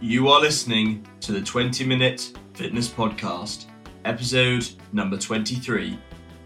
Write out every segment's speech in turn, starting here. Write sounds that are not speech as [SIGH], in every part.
You are listening to the 20 Minute Fitness Podcast, episode number 23.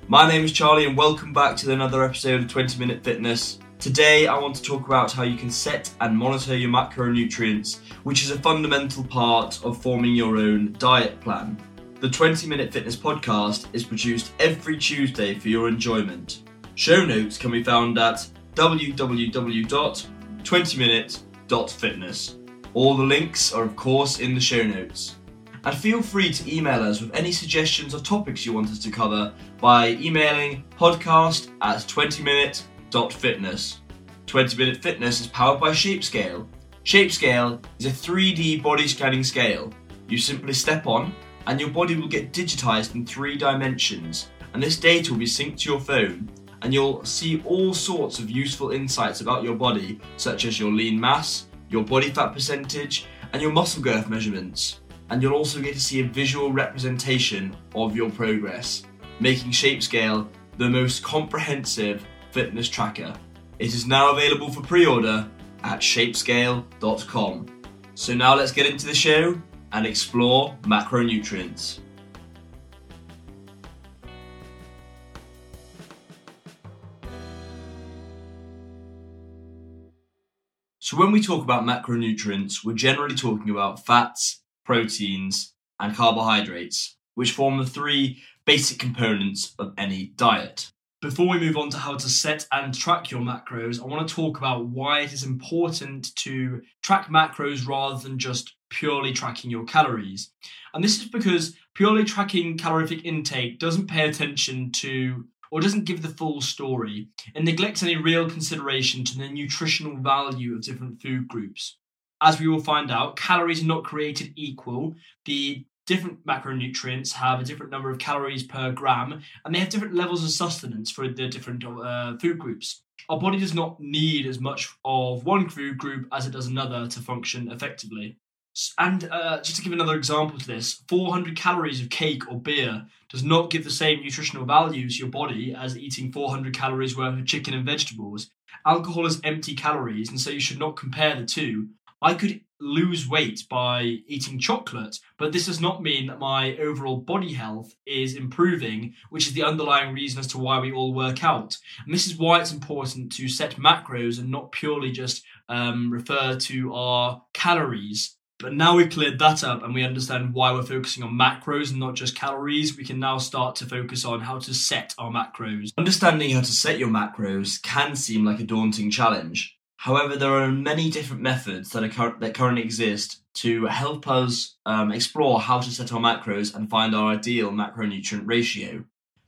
My name is Charlie, and welcome back to another episode of 20 Minute Fitness. Today, I want to talk about how you can set and monitor your macronutrients, which is a fundamental part of forming your own diet plan. The 20 Minute Fitness Podcast is produced every Tuesday for your enjoyment. Show notes can be found at www.20minute.fitness. All the links are, of course, in the show notes. And feel free to email us with any suggestions or topics you want us to cover by emailing podcast at 20minute.fitness. 20 Minute Fitness is powered by Shapescale. Shapescale is a 3D body scanning scale. You simply step on, and your body will get digitized in three dimensions, and this data will be synced to your phone, and you'll see all sorts of useful insights about your body, such as your lean mass, your body fat percentage, and your muscle girth measurements. And you'll also get to see a visual representation of your progress, making Shapescale the most comprehensive fitness tracker. It is now available for pre order at shapescale.com. So now let's get into the show and explore macronutrients. So, when we talk about macronutrients, we're generally talking about fats, proteins, and carbohydrates, which form the three basic components of any diet. Before we move on to how to set and track your macros, I want to talk about why it is important to track macros rather than just purely tracking your calories. And this is because purely tracking calorific intake doesn't pay attention to or doesn't give the full story and neglects any real consideration to the nutritional value of different food groups. As we will find out, calories are not created equal. The different macronutrients have a different number of calories per gram and they have different levels of sustenance for the different uh, food groups. Our body does not need as much of one food group as it does another to function effectively. And uh, just to give another example to this, 400 calories of cake or beer does not give the same nutritional value to your body as eating 400 calories worth of chicken and vegetables. Alcohol is empty calories, and so you should not compare the two. I could lose weight by eating chocolate, but this does not mean that my overall body health is improving, which is the underlying reason as to why we all work out. And this is why it's important to set macros and not purely just um, refer to our calories. But now we've cleared that up and we understand why we're focusing on macros and not just calories, we can now start to focus on how to set our macros. Understanding how to set your macros can seem like a daunting challenge. However, there are many different methods that, are, that currently exist to help us um, explore how to set our macros and find our ideal macronutrient ratio.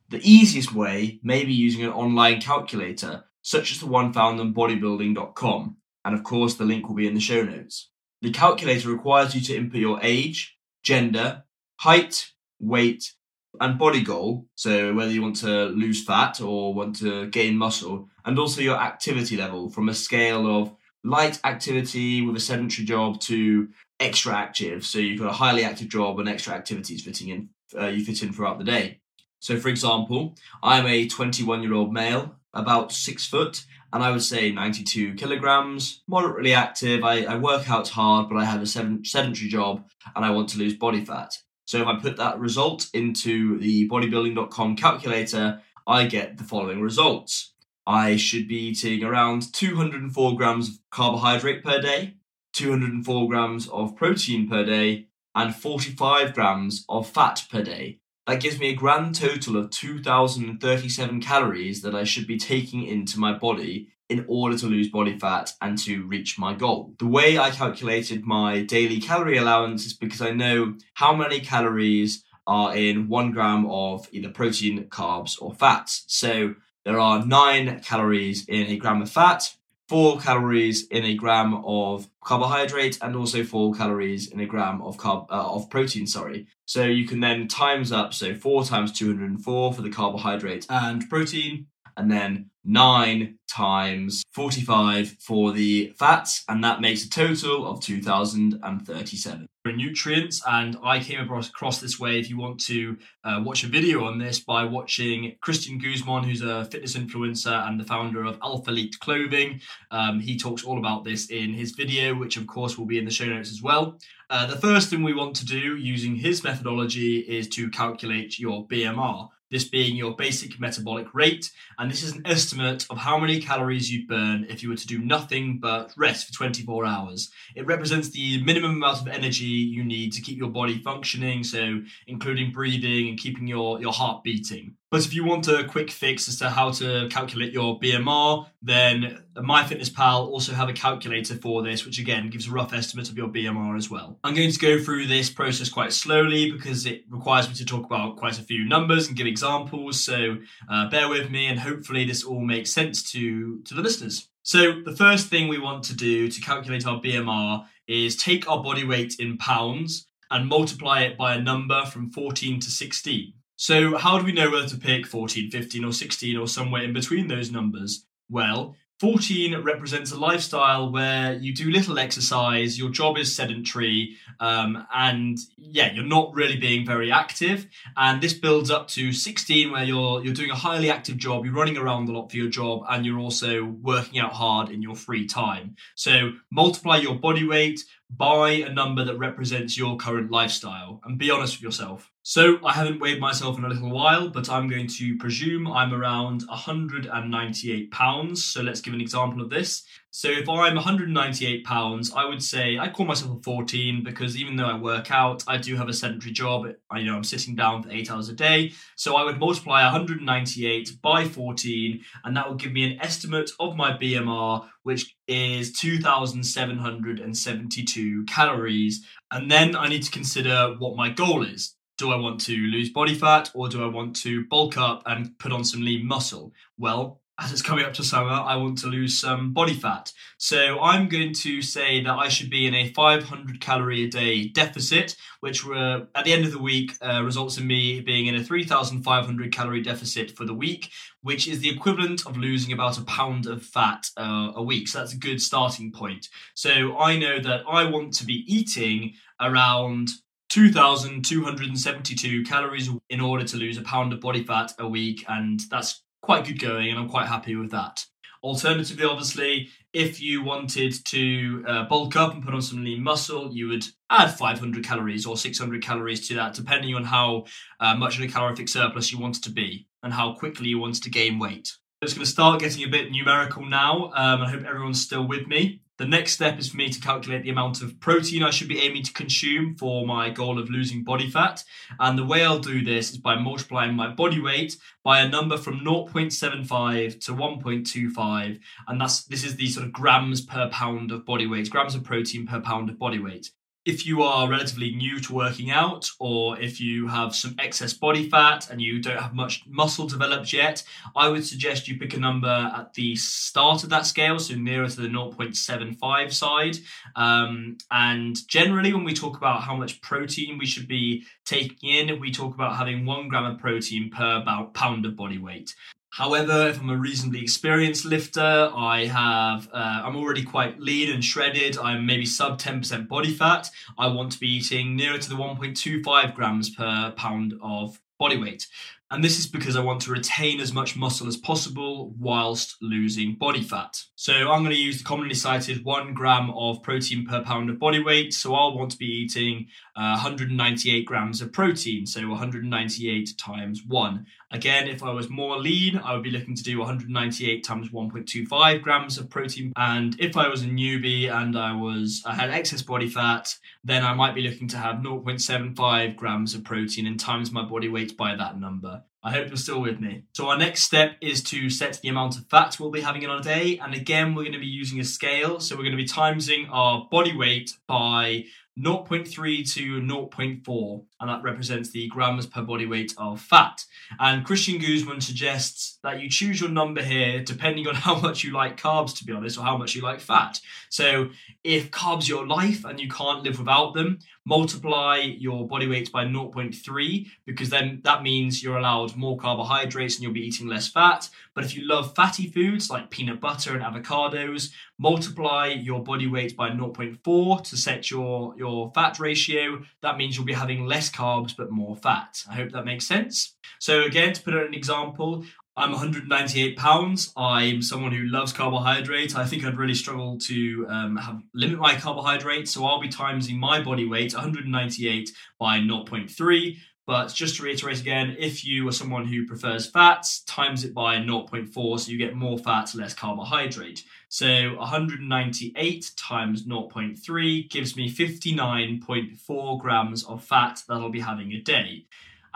The easiest way may be using an online calculator, such as the one found on bodybuilding.com, and of course, the link will be in the show notes. The calculator requires you to input your age, gender, height, weight, and body goal. So whether you want to lose fat or want to gain muscle, and also your activity level from a scale of light activity with a sedentary job to extra active. So you've got a highly active job and extra activities fitting in. Uh, you fit in throughout the day. So, for example, I'm a 21 year old male, about six foot, and I would say 92 kilograms, moderately active. I, I work out hard, but I have a sedentary job and I want to lose body fat. So if I put that result into the bodybuilding.com calculator, I get the following results. I should be eating around 204 grams of carbohydrate per day, 204 grams of protein per day, and 45 grams of fat per day. That gives me a grand total of 2,037 calories that I should be taking into my body in order to lose body fat and to reach my goal. The way I calculated my daily calorie allowance is because I know how many calories are in one gram of either protein, carbs, or fats. So there are nine calories in a gram of fat, four calories in a gram of carbohydrate, and also four calories in a gram of carb uh, of protein. Sorry. So you can then times up. So four times two hundred and four for the carbohydrate and protein, and then 9 times 45 for the fats, and that makes a total of 2037 nutrients and i came across this way if you want to uh, watch a video on this by watching christian guzman who's a fitness influencer and the founder of Alphalete clothing. Um, he talks all about this in his video which of course will be in the show notes as well. Uh, the first thing we want to do using his methodology is to calculate your bmr this being your basic metabolic rate, and this is an estimate of how many calories you'd burn if you were to do nothing but rest for 24 hours. It represents the minimum amount of energy you need to keep your body functioning, so including breathing and keeping your, your heart beating. But if you want a quick fix as to how to calculate your BMR, then MyFitnessPal also have a calculator for this, which again gives a rough estimate of your BMR as well. I'm going to go through this process quite slowly because it requires me to talk about quite a few numbers and give examples. So uh, bear with me, and hopefully this all makes sense to to the listeners. So the first thing we want to do to calculate our BMR is take our body weight in pounds and multiply it by a number from 14 to 16. So, how do we know whether to pick 14, 15, or 16, or somewhere in between those numbers? Well, 14 represents a lifestyle where you do little exercise, your job is sedentary, um, and yeah, you're not really being very active. And this builds up to 16, where you're you're doing a highly active job, you're running around a lot for your job, and you're also working out hard in your free time. So multiply your body weight by a number that represents your current lifestyle, and be honest with yourself. So I haven't weighed myself in a little while, but I'm going to presume I'm around 198 pounds. So let's give an example of this. So if I'm 198 pounds, I would say I call myself a 14 because even though I work out, I do have a sedentary job. I you know I'm sitting down for eight hours a day. So I would multiply 198 by 14, and that would give me an estimate of my BMR, which is 2,772 calories. And then I need to consider what my goal is do I want to lose body fat or do I want to bulk up and put on some lean muscle? Well, as it's coming up to summer, I want to lose some body fat. So I'm going to say that I should be in a 500 calorie a day deficit, which uh, at the end of the week uh, results in me being in a 3,500 calorie deficit for the week, which is the equivalent of losing about a pound of fat uh, a week. So that's a good starting point. So I know that I want to be eating around 2,272 calories in order to lose a pound of body fat a week, and that's quite good going, and I'm quite happy with that. Alternatively, obviously, if you wanted to uh, bulk up and put on some lean muscle, you would add 500 calories or 600 calories to that, depending on how uh, much of a calorific surplus you wanted to be and how quickly you wanted to gain weight. It's going to start getting a bit numerical now. Um, I hope everyone's still with me. The next step is for me to calculate the amount of protein I should be aiming to consume for my goal of losing body fat. And the way I'll do this is by multiplying my body weight by a number from 0.75 to 1.25. And that's this is the sort of grams per pound of body weight, grams of protein per pound of body weight if you are relatively new to working out or if you have some excess body fat and you don't have much muscle developed yet, I would suggest you pick a number at the start of that scale, so nearer to the 0.75 side. Um, and generally, when we talk about how much protein we should be taking in, we talk about having one gram of protein per about pound of body weight. However, if I'm a reasonably experienced lifter, I have uh, I'm already quite lean and shredded. I'm maybe sub 10% body fat. I want to be eating nearer to the 1.25 grams per pound of body weight. And this is because I want to retain as much muscle as possible whilst losing body fat. So I'm going to use the commonly cited one gram of protein per pound of body weight. So I'll want to be eating uh, 198 grams of protein. So 198 times one. Again, if I was more lean, I would be looking to do 198 times 1.25 grams of protein. And if I was a newbie and I was I had excess body fat, then I might be looking to have 0.75 grams of protein and times my body weight by that number. I hope you're still with me. So our next step is to set the amount of fat we'll be having in our day. And again, we're going to be using a scale. So we're going to be timesing our body weight by 0.3 to 0.4, and that represents the grams per body weight of fat. And Christian Guzman suggests that you choose your number here depending on [LAUGHS] how much you like carbs, to be honest, or how much you like fat. So if carbs your life and you can't live without them, multiply your body weight by 0.3 because then that means you're allowed more carbohydrates and you'll be eating less fat. But if you love fatty foods like peanut butter and avocados, multiply your body weight by 0.4 to set your, your fat ratio. That means you'll be having less carbs but more fat. I hope that makes sense. So, again, to put an example, I'm 198 pounds. I'm someone who loves carbohydrates. I think I'd really struggle to um, have limit my carbohydrates, so I'll be timesing my body weight 198 by 0.3. But just to reiterate again, if you are someone who prefers fats, times it by 0.4, so you get more fat, less carbohydrate. So 198 times 0.3 gives me 59.4 grams of fat that I'll be having a day.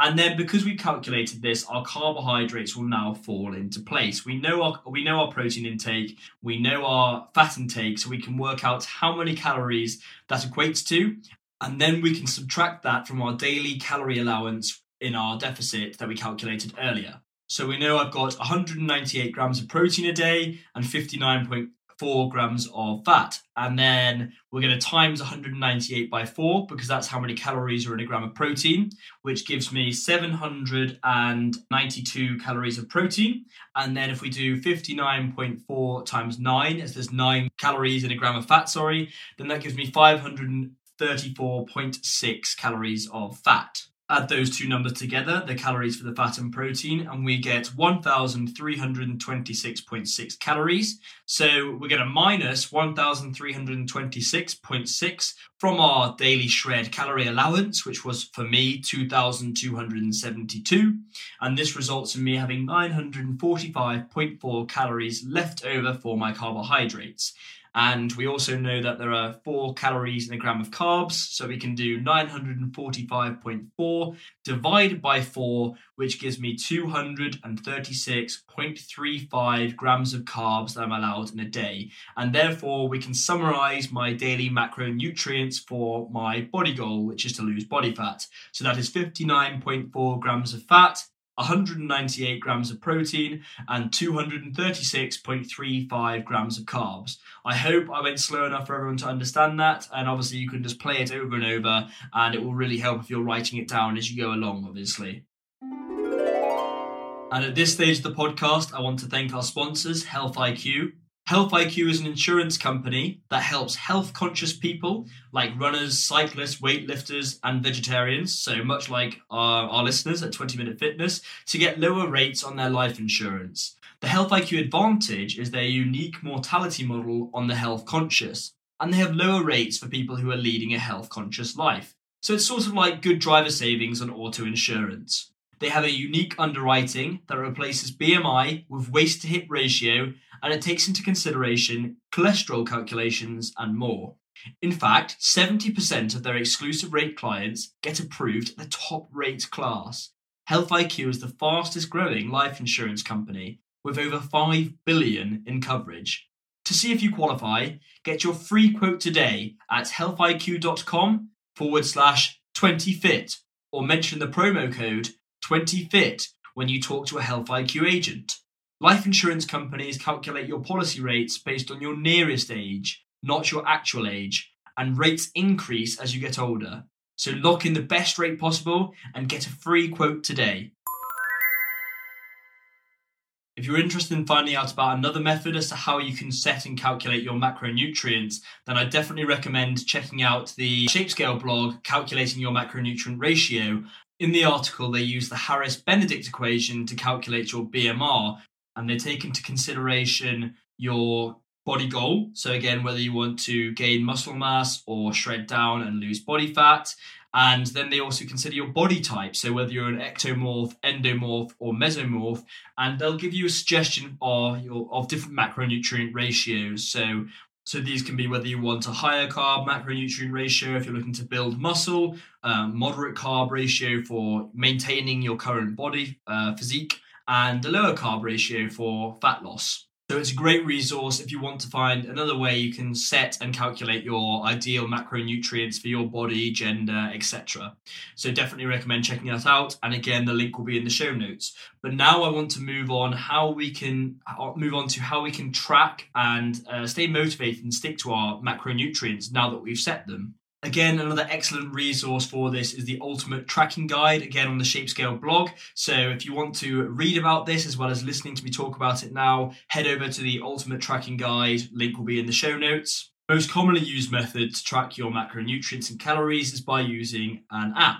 And then because we've calculated this, our carbohydrates will now fall into place. We know our we know our protein intake, we know our fat intake, so we can work out how many calories that equates to, and then we can subtract that from our daily calorie allowance in our deficit that we calculated earlier. So we know I've got 198 grams of protein a day and 59.4 grams of fat. And then we're going to times 198 by 4 because that's how many calories are in a gram of protein, which gives me 792 calories of protein. And then if we do 59.4 times 9, as there's 9 calories in a gram of fat, sorry, then that gives me 534.6 calories of fat add those two numbers together, the calories for the fat and protein, and we get 1,326.6 calories. So we're going to minus 1,326.6 from our daily shred calorie allowance, which was for me 2,272. And this results in me having 945.4 calories left over for my carbohydrates. And we also know that there are four calories in a gram of carbs. So we can do 945.4 divided by four, which gives me 236.35 grams of carbs that I'm allowed in a day. And therefore, we can summarize my daily macronutrients for my body goal, which is to lose body fat. So that is 59.4 grams of fat, 198 grams of protein, and 236.35 grams of carbs. I hope I went slow enough for everyone to understand that, and obviously you can just play it over and over, and it will really help if you're writing it down as you go along, obviously. And at this stage of the podcast, I want to thank our sponsors, Health IQ. Health IQ is an insurance company that helps health conscious people like runners, cyclists, weightlifters, and vegetarians, so much like our, our listeners at 20 Minute Fitness, to get lower rates on their life insurance. The Health IQ advantage is their unique mortality model on the health conscious, and they have lower rates for people who are leading a health conscious life. So it's sort of like good driver savings on auto insurance. They have a unique underwriting that replaces BMI with waist to hip ratio and it takes into consideration cholesterol calculations and more. In fact, 70% of their exclusive rate clients get approved at the top rate class. Health IQ is the fastest growing life insurance company with over 5 billion in coverage. To see if you qualify, get your free quote today at healthiq.com forward slash 20fit or mention the promo code 20fit when you talk to a Health IQ agent. Life insurance companies calculate your policy rates based on your nearest age, not your actual age, and rates increase as you get older. So lock in the best rate possible and get a free quote today. If you're interested in finding out about another method as to how you can set and calculate your macronutrients, then I definitely recommend checking out the Shapescale blog, Calculating Your Macronutrient Ratio. In the article, they use the Harris Benedict equation to calculate your BMR, and they take into consideration your body goal. So, again, whether you want to gain muscle mass or shred down and lose body fat. And then they also consider your body type. So, whether you're an ectomorph, endomorph, or mesomorph. And they'll give you a suggestion of, your, of different macronutrient ratios. So, so these can be whether you want a higher carb macronutrient ratio if you're looking to build muscle, um, moderate carb ratio for maintaining your current body uh, physique, and a lower carb ratio for fat loss. So it's a great resource if you want to find another way you can set and calculate your ideal macronutrients for your body, gender, etc. So definitely recommend checking that out. And again, the link will be in the show notes. But now I want to move on how we can uh, move on to how we can track and uh, stay motivated and stick to our macronutrients now that we've set them. Again, another excellent resource for this is the Ultimate Tracking Guide, again on the Shapescale blog. So if you want to read about this as well as listening to me talk about it now, head over to the Ultimate Tracking Guide. Link will be in the show notes. Most commonly used method to track your macronutrients and calories is by using an app.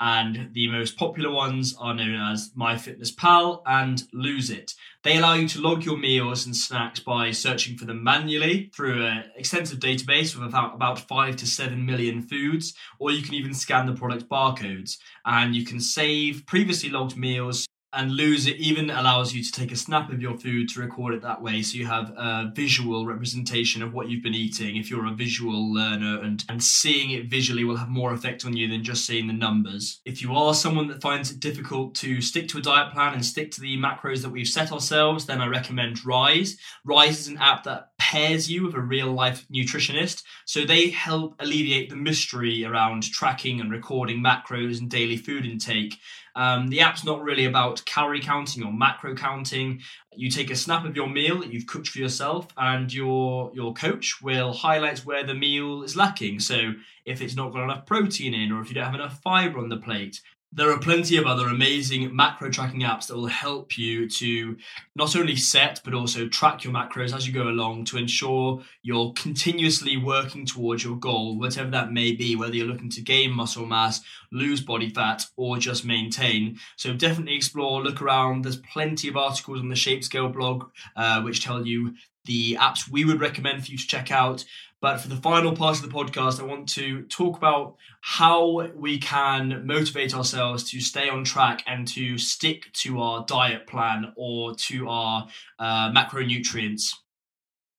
And the most popular ones are known as MyFitnessPal and Lose It. They allow you to log your meals and snacks by searching for them manually through an extensive database with about, about 5 to 7 million foods, or you can even scan the product barcodes. And you can save previously logged meals and lose it even allows you to take a snap of your food to record it that way. So you have a visual representation of what you've been eating. If you're a visual learner and and seeing it visually will have more effect on you than just seeing the numbers. If you are someone that finds it difficult to stick to a diet plan and stick to the macros that we've set ourselves then i recommend rise. Rise is an app that pairs you with a real life nutritionist so they help alleviate the mystery around tracking and recording macros and daily food intake um, the app's not really about calorie counting or macro counting. You take a snap of your meal that you've cooked for yourself, and your your coach will highlight where the meal is lacking. So if it's not got enough protein in, or if you don't have enough fiber on the plate, there are plenty of other amazing macro tracking apps that will help you to not only set but also track your macros as you go along to ensure you're continuously working towards your goal, whatever that may be, whether you're looking to gain muscle mass, lose body fat, or just maintain. So definitely explore, look around. There's plenty of articles on the Shapescale blog uh, which tell you the apps we would recommend for you to check out. But for the final part of the podcast, I want to talk about how we can motivate ourselves to stay on track and to stick to our diet plan or to our uh, macronutrients.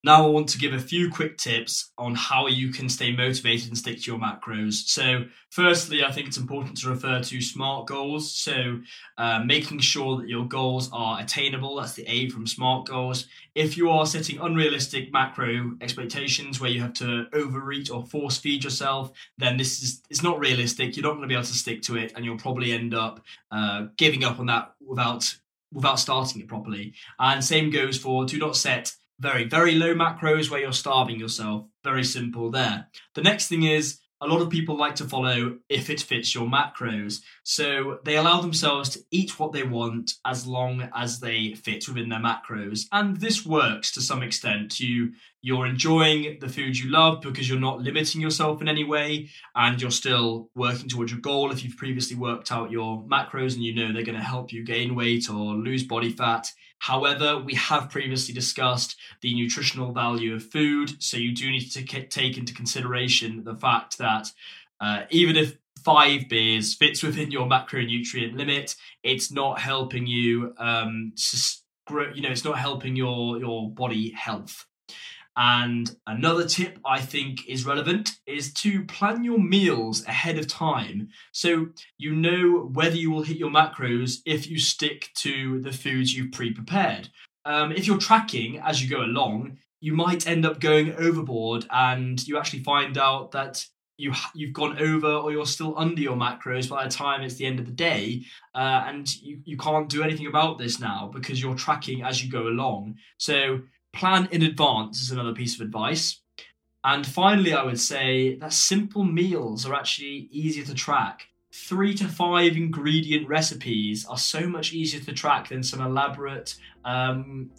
Now, I want to give a few quick tips on how you can stay motivated and stick to your macros. So, firstly, I think it's important to refer to SMART goals. So, uh, making sure that your goals are attainable. That's the A from SMART goals. If you are setting unrealistic macro expectations where you have to overeat or force feed yourself, then this is it's not realistic. You're not going to be able to stick to it, and you'll probably end up uh, giving up on that without without starting it properly. And same goes for do not set very, very low macros where you're starving yourself. Very simple there. The next thing is a lot of people like to follow if it fits your macros. So they allow themselves to eat what they want as long as they fit within their macros. And this works to some extent. You you're enjoying the food you love because you're not limiting yourself in any way and you're still working towards your goal if you've previously worked out your macros and you know they're going to help you gain weight or lose body fat However, we have previously discussed the nutritional value of food, so you do need to take into consideration the fact that uh, even if five beers fits within your macronutrient limit, it's not helping you. Um, you know, it's not helping your your body health. And another tip I think is relevant is to plan your meals ahead of time. So you know whether you will hit your macros if you stick to the foods you've pre prepared. Um, if you're tracking as you go along, you might end up going overboard and you actually find out that you you've gone over or you're still under your macros by the time it's the end of the day. Uh, and you, you can't do anything about this now because you're tracking as you go along. So plan in advance is another piece of advice. And finally, I would say that simple meals are actually easier to track. Three to five ingredient recipes are so much easier to track than some elaborate um,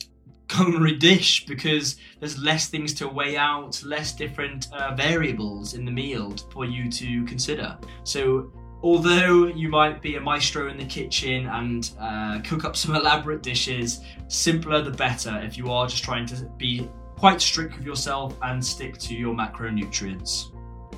culinary dish because there's less things to weigh out, less different uh, variables in the meal for you to consider. So although you might be a maestro in the kitchen and uh, cook up some [LAUGHS] elaborate dishes, simpler the better if you are just trying to be quite strict with yourself and stick to your macronutrients.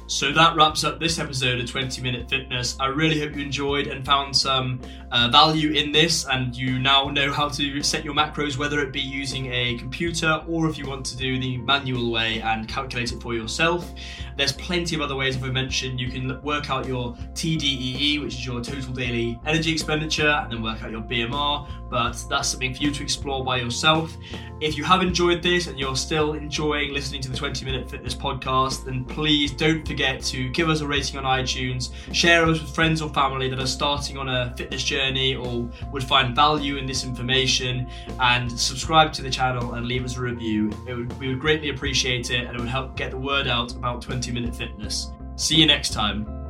So that wraps up this episode of 20 Minute Fitness. I really hope you enjoyed and found some uh, value in this, and you now know how to set your macros, whether it be using a computer or if you want to do the manual way and calculate it for yourself. There's plenty of other ways, as I mentioned. You can work out your TDEE, which is your total daily energy expenditure, and then work out your BMR, but that's something for you to explore by yourself. If you have enjoyed this and you're still enjoying listening to the 20 Minute Fitness podcast, then please don't forget to give us a rating on iTunes, share us with friends or family that are starting on a fitness journey or would find value in this information, and subscribe to the channel and leave us a review. Would, we would greatly appreciate it and it would help get the word out about 20 Minute Fitness. See you next time.